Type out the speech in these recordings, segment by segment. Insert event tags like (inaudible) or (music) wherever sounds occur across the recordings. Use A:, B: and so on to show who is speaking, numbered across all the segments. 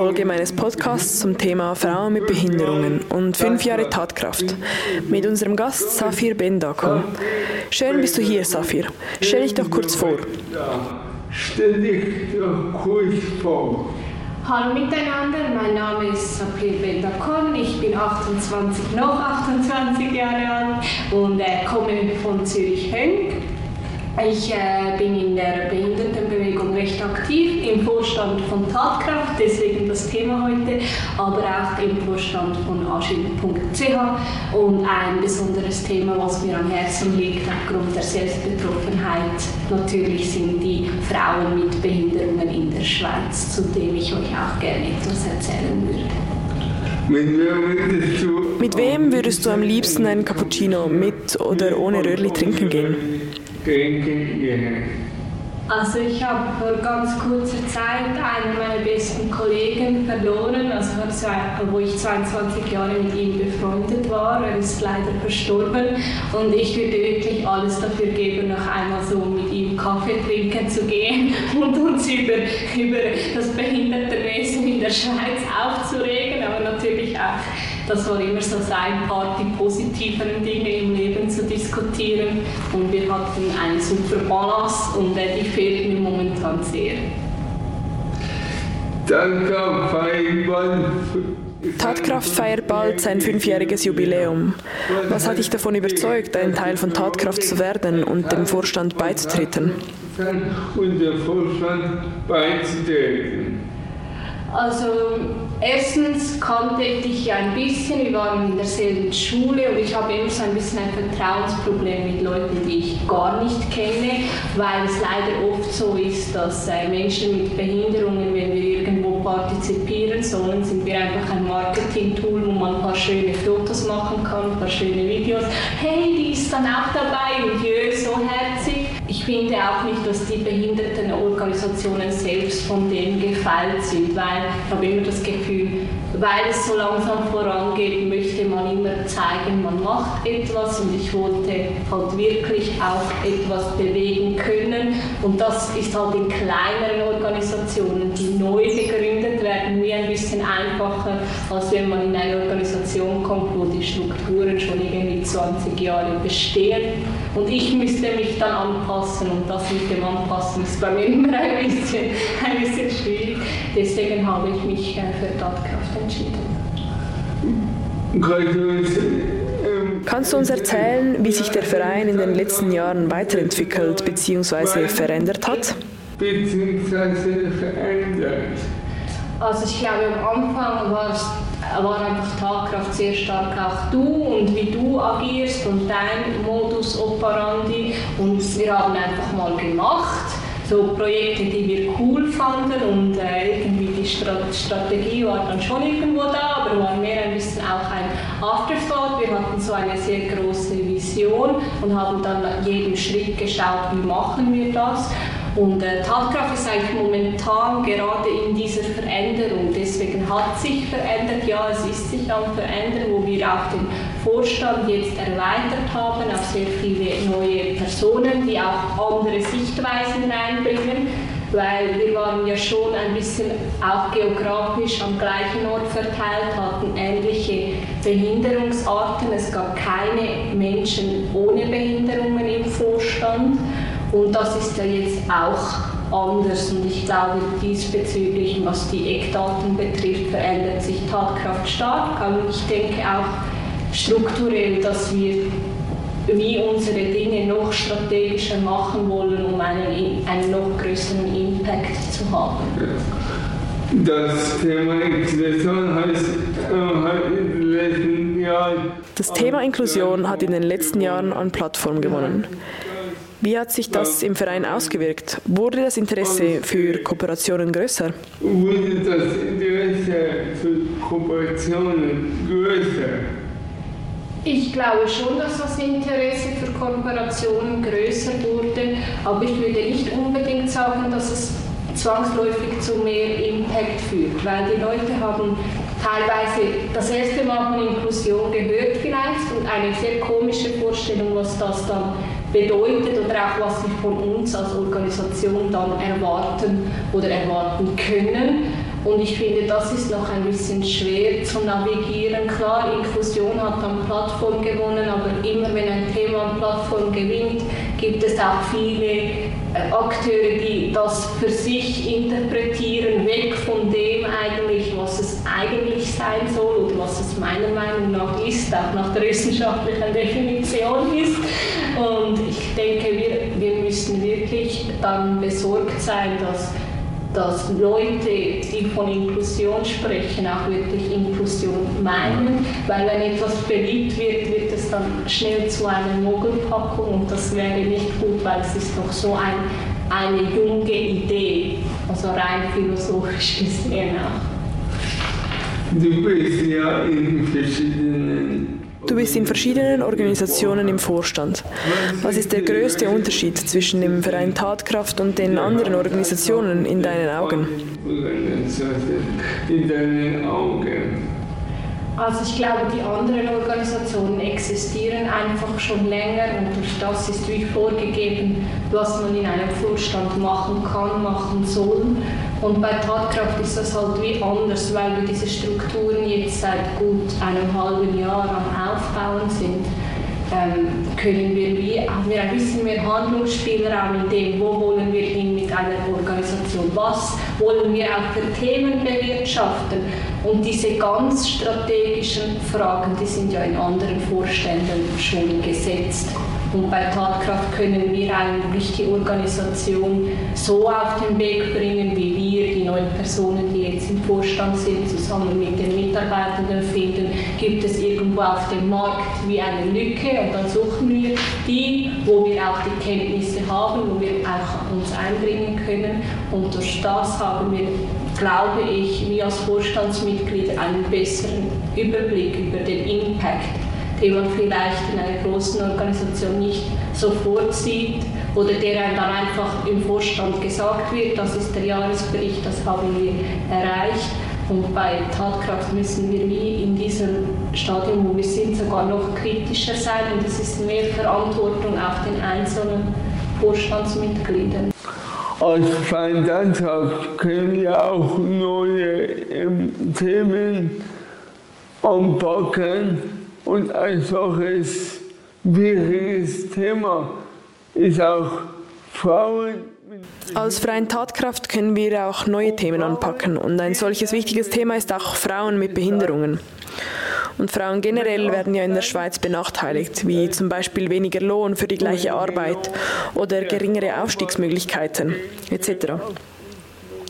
A: Folge meines Podcasts zum Thema Frauen mit Behinderungen und fünf Jahre Tatkraft mit unserem Gast Safir Bendako. Schön bist du hier, Safir. Stell dich doch kurz vor.
B: Stell dich doch kurz vor.
C: Hallo miteinander, mein Name ist Safir Bendakon, ich bin 28, noch 28 Jahre alt und äh, komme von Zürich-Hönk. Ich äh, bin in der Behindertenbewegung recht aktiv, im Vorstand von Tatkraft, deswegen das Thema heute, aber auch im Vorstand von agil.ch und ein besonderes Thema, was mir am Herzen liegt aufgrund der Selbstbetroffenheit, natürlich sind die Frauen mit Behinderungen in der Schweiz, zu dem ich euch auch gerne etwas erzählen würde.
A: Mit wem würdest du am liebsten einen Cappuccino mit oder ohne Röhrli trinken gehen?
C: Also ich habe vor ganz kurzer Zeit einen meiner besten Kollegen verloren, also wo ich 22 Jahre mit ihm befreundet war. Er ist leider verstorben und ich würde wirklich alles dafür geben, noch einmal so mit ihm Kaffee trinken zu gehen (laughs) und uns über, über das Behindertenwesen in der Schweiz aufzuregen, aber natürlich auch das war immer so sein Part, die positiveren Dinge im Leben zu diskutieren. Und wir hatten einen super Balance und äh, die fehlt mir momentan sehr.
A: Tatkraft feiert bald sein fünfjähriges Jubiläum. Was hat dich davon überzeugt, ein Teil von Tatkraft zu werden und dem Vorstand beizutreten?
B: Und dem Vorstand beizutreten.
C: Also erstens kannte ich ja ein bisschen, wir waren in derselben Schule und ich habe immer so ein bisschen ein Vertrauensproblem mit Leuten, die ich gar nicht kenne, weil es leider oft so ist, dass äh, Menschen mit Behinderungen, wenn wir irgendwo partizipieren sollen, sind wir einfach ein Marketing-Tool, wo man ein paar schöne Fotos machen kann, ein paar schöne Videos. Hey, die ist dann auch dabei und jö, finde auch nicht, dass die Behindertenorganisationen selbst von dem gefeilt sind, weil ich habe immer das Gefühl, weil es so langsam vorangeht, möchte man immer zeigen, man macht etwas und ich wollte halt wirklich auch etwas bewegen können und das ist halt in kleineren Organisationen, die neu gegründet werden, mir ein bisschen einfacher, als wenn man in eine Organisation kommt, wo die Strukturen schon irgendwie 20 Jahre bestehen und ich müsste mich dann anpassen und das mit dem Anpassen ist bei mir immer ein bisschen, ein bisschen schwierig. Deswegen habe ich mich äh, für Tatkraft entschieden.
A: Kannst du uns erzählen, wie sich der Verein in den letzten Jahren weiterentwickelt bzw. verändert hat?
B: Beziehungsweise verändert.
C: Also ich glaube, am Anfang war es war einfach Tatkraft sehr stark auch du und wie du agierst und dein Modus operandi. Und wir haben einfach mal gemacht, so Projekte, die wir cool fanden und äh, irgendwie die Strategie war dann schon irgendwo da, aber war mehr ein bisschen auch ein Afterthought. Wir hatten so eine sehr große Vision und haben dann jeden Schritt geschaut, wie machen wir das. Und äh, Tatkraft ist eigentlich momentan gerade in dieser Veränderung. Deswegen hat sich verändert, ja, es ist sich am Verändern, wo wir auch den Vorstand jetzt erweitert haben auf sehr viele neue Personen, die auch andere Sichtweisen reinbringen weil wir waren ja schon ein bisschen auch geografisch am gleichen Ort verteilt, hatten ähnliche Behinderungsarten. Es gab keine Menschen ohne Behinderungen im Vorstand. Und das ist ja jetzt auch anders und ich glaube diesbezüglich, was die Eckdaten betrifft, verändert sich Tatkraft stark, aber ich denke auch strukturell, dass wir wie unsere Dinge noch strategischer machen wollen, um einen, einen noch größeren Impact zu haben.
B: Das Thema Inklusion heißt, äh, hat in den letzten Jahren.
A: Das Thema Inklusion hat in den letzten Jahren an Plattform gewonnen. Wie hat sich das im Verein ausgewirkt? Wurde das Interesse für Kooperationen größer?
B: Wurde das Interesse für Kooperationen größer?
C: Ich glaube schon, dass das Interesse für Kooperationen größer wurde, aber ich würde nicht unbedingt sagen, dass es zwangsläufig zu mehr Impact führt, weil die Leute haben teilweise das erste Mal von Inklusion gehört vielleicht und eine sehr komische Vorstellung, was das dann bedeutet oder auch was sie von uns als Organisation dann erwarten oder erwarten können. Und ich finde, das ist noch ein bisschen schwer zu navigieren. Klar, Inklusion hat an Plattform gewonnen, aber immer wenn ein Thema an Plattform gewinnt, gibt es auch viele äh, Akteure, die das für sich interpretieren, weg von dem eigentlich, was es eigentlich sein soll oder was es meiner Meinung nach ist, auch nach der wissenschaftlichen Definition ist. Und ich denke, wir, wir müssen wirklich dann besorgt sein, dass dass Leute, die von Inklusion sprechen, auch wirklich Inklusion meinen, weil wenn etwas beliebt wird, wird es dann schnell zu einer Mogelpackung und das wäre nicht gut, weil es ist doch so ein, eine junge Idee, also rein philosophisch gesehen auch.
B: Du bist ja in verschiedenen
A: Du bist in verschiedenen Organisationen im Vorstand. Was ist der größte Unterschied zwischen dem Verein Tatkraft und den anderen Organisationen in deinen Augen?
B: In deinen Augen.
C: Also ich glaube, die anderen Organisationen existieren einfach schon länger und durch das ist wie vorgegeben, was man in einem Vorstand machen kann, machen soll. Und bei Tatkraft ist das halt wie anders, weil wir diese Strukturen jetzt seit gut einem halben Jahr am Aufbauen sind. Ähm, können wir wie, haben wir ein bisschen mehr Handlungsspielraum in dem, wo wollen wir hin mit einer Organisation, was wollen wir auch für Themen bewirtschaften. Und diese ganz strategischen Fragen, die sind ja in anderen Vorständen schon gesetzt. Und bei Tatkraft können wir eigentlich die Organisation so auf den Weg bringen, wie wir die neuen Personen, die jetzt im Vorstand sind, zusammen mit den Mitarbeitenden finden. Gibt es irgendwo auf dem Markt wie eine Lücke und dann suchen wir die, wo wir auch die Kenntnisse haben, wo wir auch uns einbringen können. Und durch das haben wir glaube ich, wir als Vorstandsmitglieder einen besseren Überblick über den Impact den man vielleicht in einer großen Organisation nicht sofort sieht oder der einem dann einfach im Vorstand gesagt wird, das ist der Jahresbericht, das haben wir erreicht. Und bei Tatkraft müssen wir wie in diesem Stadium, wo wir sind, sogar noch kritischer sein und es ist mehr Verantwortung auf den einzelnen Vorstandsmitgliedern.
B: Als Vereinsantrag können wir auch neue ähm, Themen anpacken und ein solches wichtiges Thema ist auch Frauen.
A: Als Freien Tatkraft können wir auch neue Themen anpacken und ein solches wichtiges Thema ist auch Frauen mit Behinderungen. Und Frauen generell werden ja in der Schweiz benachteiligt, wie zum Beispiel weniger Lohn für die gleiche Arbeit oder geringere Aufstiegsmöglichkeiten etc.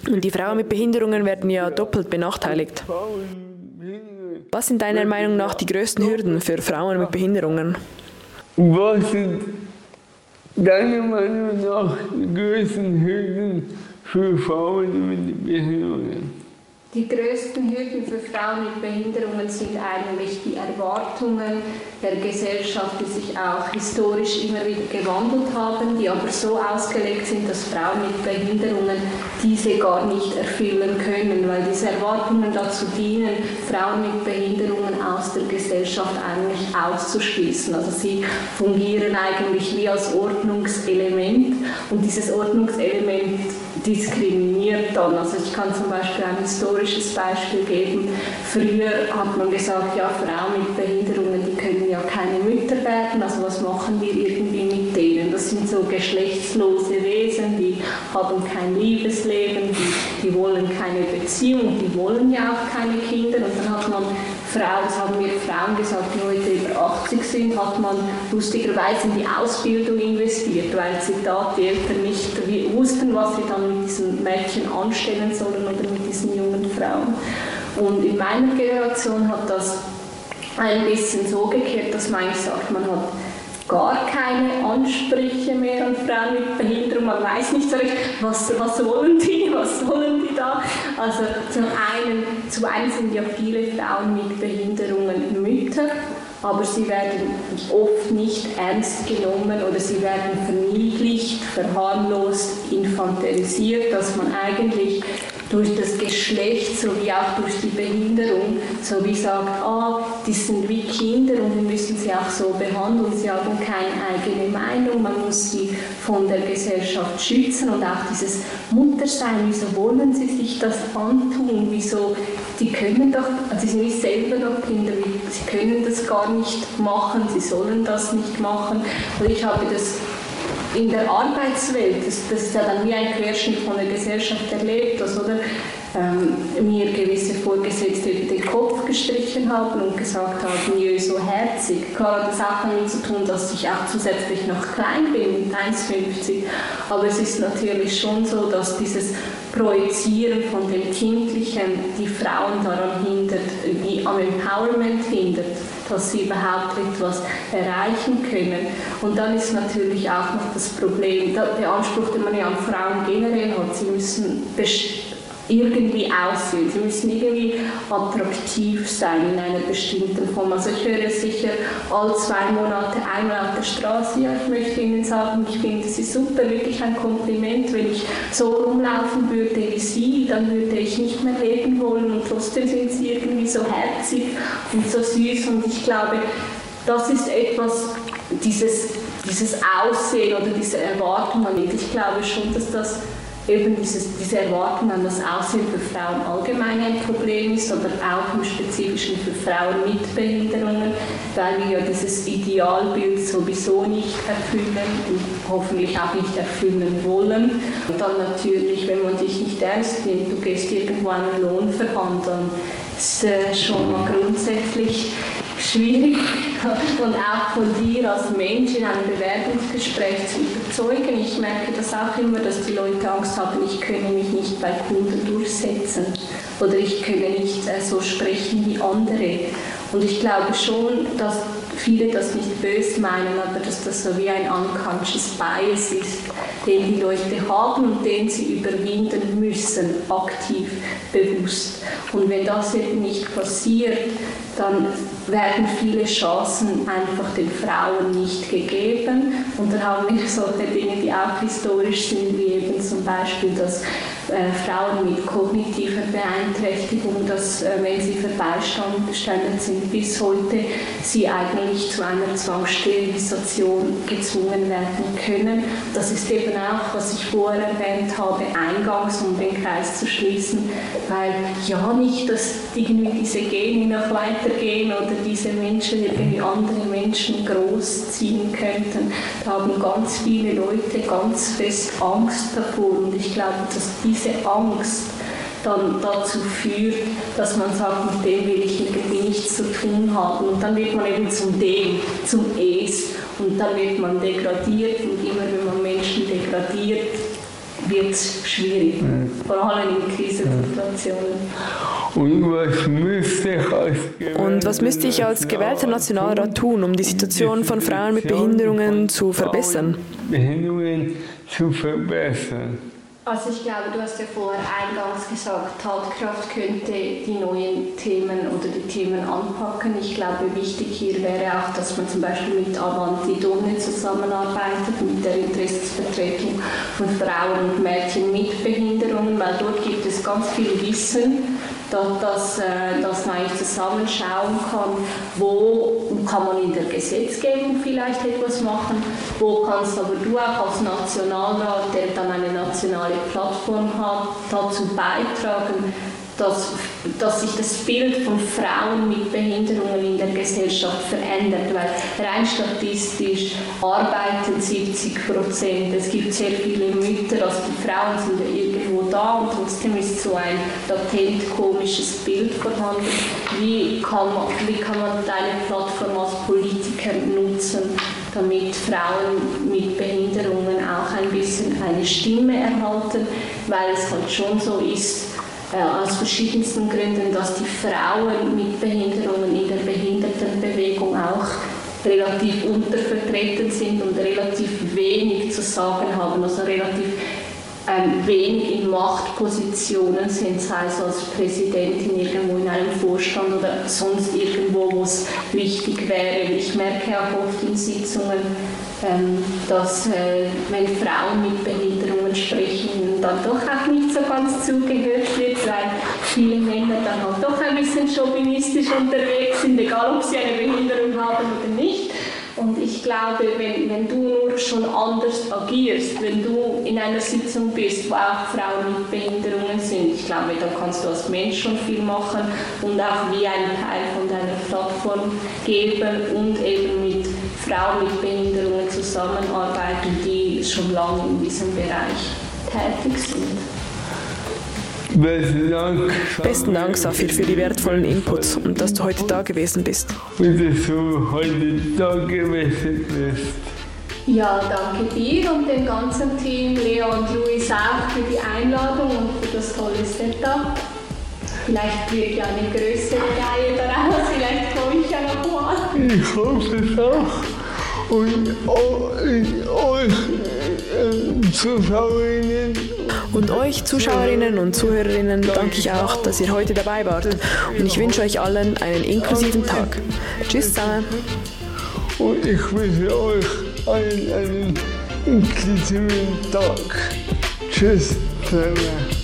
A: Und die Frauen mit Behinderungen werden ja doppelt benachteiligt. Was sind deiner Meinung nach die größten Hürden für Frauen mit Behinderungen?
B: Was sind deiner Meinung nach die größten Hürden für Frauen mit Behinderungen?
C: Die größten Hürden für Frauen mit Behinderungen sind eigentlich die Erwartungen der Gesellschaft, die sich auch historisch immer wieder gewandelt haben, die aber so ausgelegt sind, dass Frauen mit Behinderungen diese gar nicht erfüllen können, weil diese Erwartungen dazu dienen, Frauen mit Behinderungen aus der Gesellschaft eigentlich auszuschließen. Also sie fungieren eigentlich wie als Ordnungselement und dieses Ordnungselement diskriminiert dann. Also ich kann zum Beispiel ein historisches Beispiel geben. Früher hat man gesagt, ja, Frauen mit Behinderungen, die können ja keine Mütter werden, also was machen wir irgendwie mit denen? Das sind so geschlechtslose Wesen, die haben kein Liebesleben, die, die wollen keine Beziehung, die wollen ja auch keine Kinder. Und dann hat man Frauen, das haben mir Frauen gesagt, die heute über 80 sind, hat man lustigerweise in die Ausbildung investiert, weil sie da die Eltern nicht wussten, was sie dann mit diesen Mädchen anstellen sollen oder mit diesen jungen Frauen. Und in meiner Generation hat das ein bisschen so gekehrt, dass man eigentlich sagt, man hat gar keine Ansprüche mehr an Frauen mit Behinderung. Man weiß nicht so recht, was, was wollen die, (laughs) was wollen die da. Also zum einen, zum einen sind ja viele Frauen mit Behinderungen Mütter, aber sie werden oft nicht ernst genommen oder sie werden verniedlicht, verharmlost, infantilisiert, dass man eigentlich durch das Geschlecht sowie auch durch die Behinderung. So wie sagt, ah, die sind wie Kinder und wir müssen sie auch so behandeln, sie haben keine eigene Meinung, man muss sie von der Gesellschaft schützen und auch dieses Muttersein, wieso wollen sie sich das antun, wieso, die können doch, also sie sind nicht selber noch Kinder, sie können das gar nicht machen, sie sollen das nicht machen. Und ich habe das in der Arbeitswelt, das, das ist ja dann wie ein Querschnitt von der Gesellschaft erlebt, das, oder? Ähm, mir gewisse Vorgesetzte den Kopf gestrichen haben und gesagt haben, jö, so herzig. Klar hat das auch damit zu tun, dass ich auch zusätzlich noch klein bin, mit 1,50. Aber es ist natürlich schon so, dass dieses Projizieren von dem Kindlichen die Frauen daran hindert, wie am Empowerment hindert dass sie überhaupt etwas erreichen können. Und dann ist natürlich auch noch das Problem, da beanspruchte man ja an Frauen generell, hat, sie müssen irgendwie aussehen. Sie müssen irgendwie attraktiv sein in einer bestimmten Form. Also ich höre sicher alle zwei Monate einmal auf der Straße, ja, ich möchte Ihnen sagen, ich finde Sie super, wirklich ein Kompliment. Wenn ich so rumlaufen würde wie Sie, dann würde ich nicht mehr leben wollen und trotzdem sind Sie irgendwie so herzig und so süß und ich glaube, das ist etwas, dieses, dieses Aussehen oder diese Erwartung Ich glaube schon, dass das eben dieses, diese Erwartung an das Aussehen für Frauen allgemein ein Problem ist, aber auch im Spezifischen für Frauen mit Behinderungen, weil wir ja dieses Idealbild sowieso nicht erfüllen und hoffentlich auch nicht erfüllen wollen. Und dann natürlich, wenn man dich nicht ernst nimmt, du gehst irgendwo einen Lohn verhandeln, ist äh, schon mal grundsätzlich schwierig (laughs) und auch von dir als Mensch in einem Bewerbungsgespräch zu überzeugen. Ich merke das auch immer, dass die Leute Angst haben, ich könne mich nicht bei Kunden durchsetzen oder ich könne nicht äh, so sprechen wie andere. Und ich glaube schon, dass viele das nicht böse meinen, aber dass das so wie ein unconscious bias ist, den die Leute haben und den sie überwinden müssen, aktiv, bewusst. Und wenn das eben nicht passiert, dann werden viele Chancen einfach den Frauen nicht gegeben. Und dann haben wir solche Dinge, die auch historisch sind, wie eben zum Beispiel, dass äh, Frauen mit kognitiver Beeinträchtigung, dass äh, wenn sie verbeistandet sind, bis heute sie eigentlich zu einer Zwangssterilisation gezwungen werden können. Das ist eben auch, was ich vorher erwähnt habe, eingangs, um den Kreis zu schließen, weil ja nicht, dass irgendwie diese Gene noch weitergehen oder diese Menschen irgendwie andere Menschen großziehen könnten. Da haben ganz viele Leute ganz fest Angst davor und ich glaube, dass diese diese Angst dann dazu führt, dass man sagt, mit dem will ich irgendwie nichts zu tun haben. Und dann wird man eben zum Dem, zum Es. Und dann wird man degradiert und immer wenn man Menschen degradiert, wird es schwierig, mhm. vor allem in Krisensituationen.
B: Und was müsste ich als
A: Und was müsste ich als gewählter Nationalrat tun, um die Situation von Frauen mit Behinderungen zu verbessern?
B: Behinderungen zu verbessern.
C: Also ich glaube, du hast ja vorher eingangs gesagt, Tatkraft könnte die neuen Themen oder die Themen anpacken. Ich glaube, wichtig hier wäre auch, dass man zum Beispiel mit Avanti Donne zusammenarbeitet, mit der Interessensvertretung von Frauen und Mädchen mit Behinderungen, weil dort gibt es ganz viel Wissen dass, äh, dass man eigentlich zusammenschauen kann, wo kann man in der Gesetzgebung vielleicht etwas machen, wo kannst aber du auch als Nationalrat, der dann eine nationale Plattform hat, dazu beitragen, dass, dass sich das Bild von Frauen mit Behinderungen in der Gesellschaft verändert, weil rein statistisch arbeiten 70 Prozent. Es gibt sehr viele Mütter, also die Frauen sind ja irgendwo da und trotzdem ist so ein latent komisches Bild vorhanden. Wie kann man, wie kann man deine Plattform als Politiker nutzen, damit Frauen mit Behinderungen auch ein bisschen eine Stimme erhalten, weil es halt schon so ist, aus verschiedensten Gründen, dass die Frauen mit Behinderungen in der Behindertenbewegung auch relativ untervertreten sind und relativ wenig zu sagen haben, also relativ ähm, wenig in Machtpositionen sind, sei es als Präsidentin irgendwo in einem Vorstand oder sonst irgendwo, wo es wichtig wäre. Ich merke auch oft in Sitzungen, ähm, dass äh, wenn Frauen mit Behinderungen sprechen, dann doch auch nicht so ganz zugehört wird, weil viele Männer dann halt doch ein bisschen chauvinistisch unterwegs sind, egal ob sie eine Behinderung haben oder nicht. Und ich glaube, wenn, wenn du nur schon anders agierst, wenn du in einer Sitzung bist, wo auch Frauen mit Behinderungen sind, ich glaube, dann kannst du als Mensch schon viel machen und auch wie ein Teil von deiner Plattform geben und eben mit Frauen mit Behinderungen zusammenarbeiten, die schon lange in diesem Bereich tätig sind.
B: Besten Dank.
A: Besten Dank, Safir, für die wertvollen Inputs und dass du heute da gewesen bist.
B: Und dass du heute da gewesen bist.
C: Ja, danke dir und dem ganzen Team, Leo und Luis auch für die Einladung und für das tolle Setup. Vielleicht wird ja eine größere Reihe daraus, vielleicht komme ich ja noch mal.
B: Ich hoffe es auch. Und euch Zuschauerinnen
A: Und euch Zuschauerinnen und Zuhörerinnen danke ich auch, dass ihr heute dabei wart. Und ich wünsche euch allen einen inklusiven Tag. Tschüss zusammen.
B: und ich wünsche euch allen einen inklusiven Tag. Tschüss zusammen.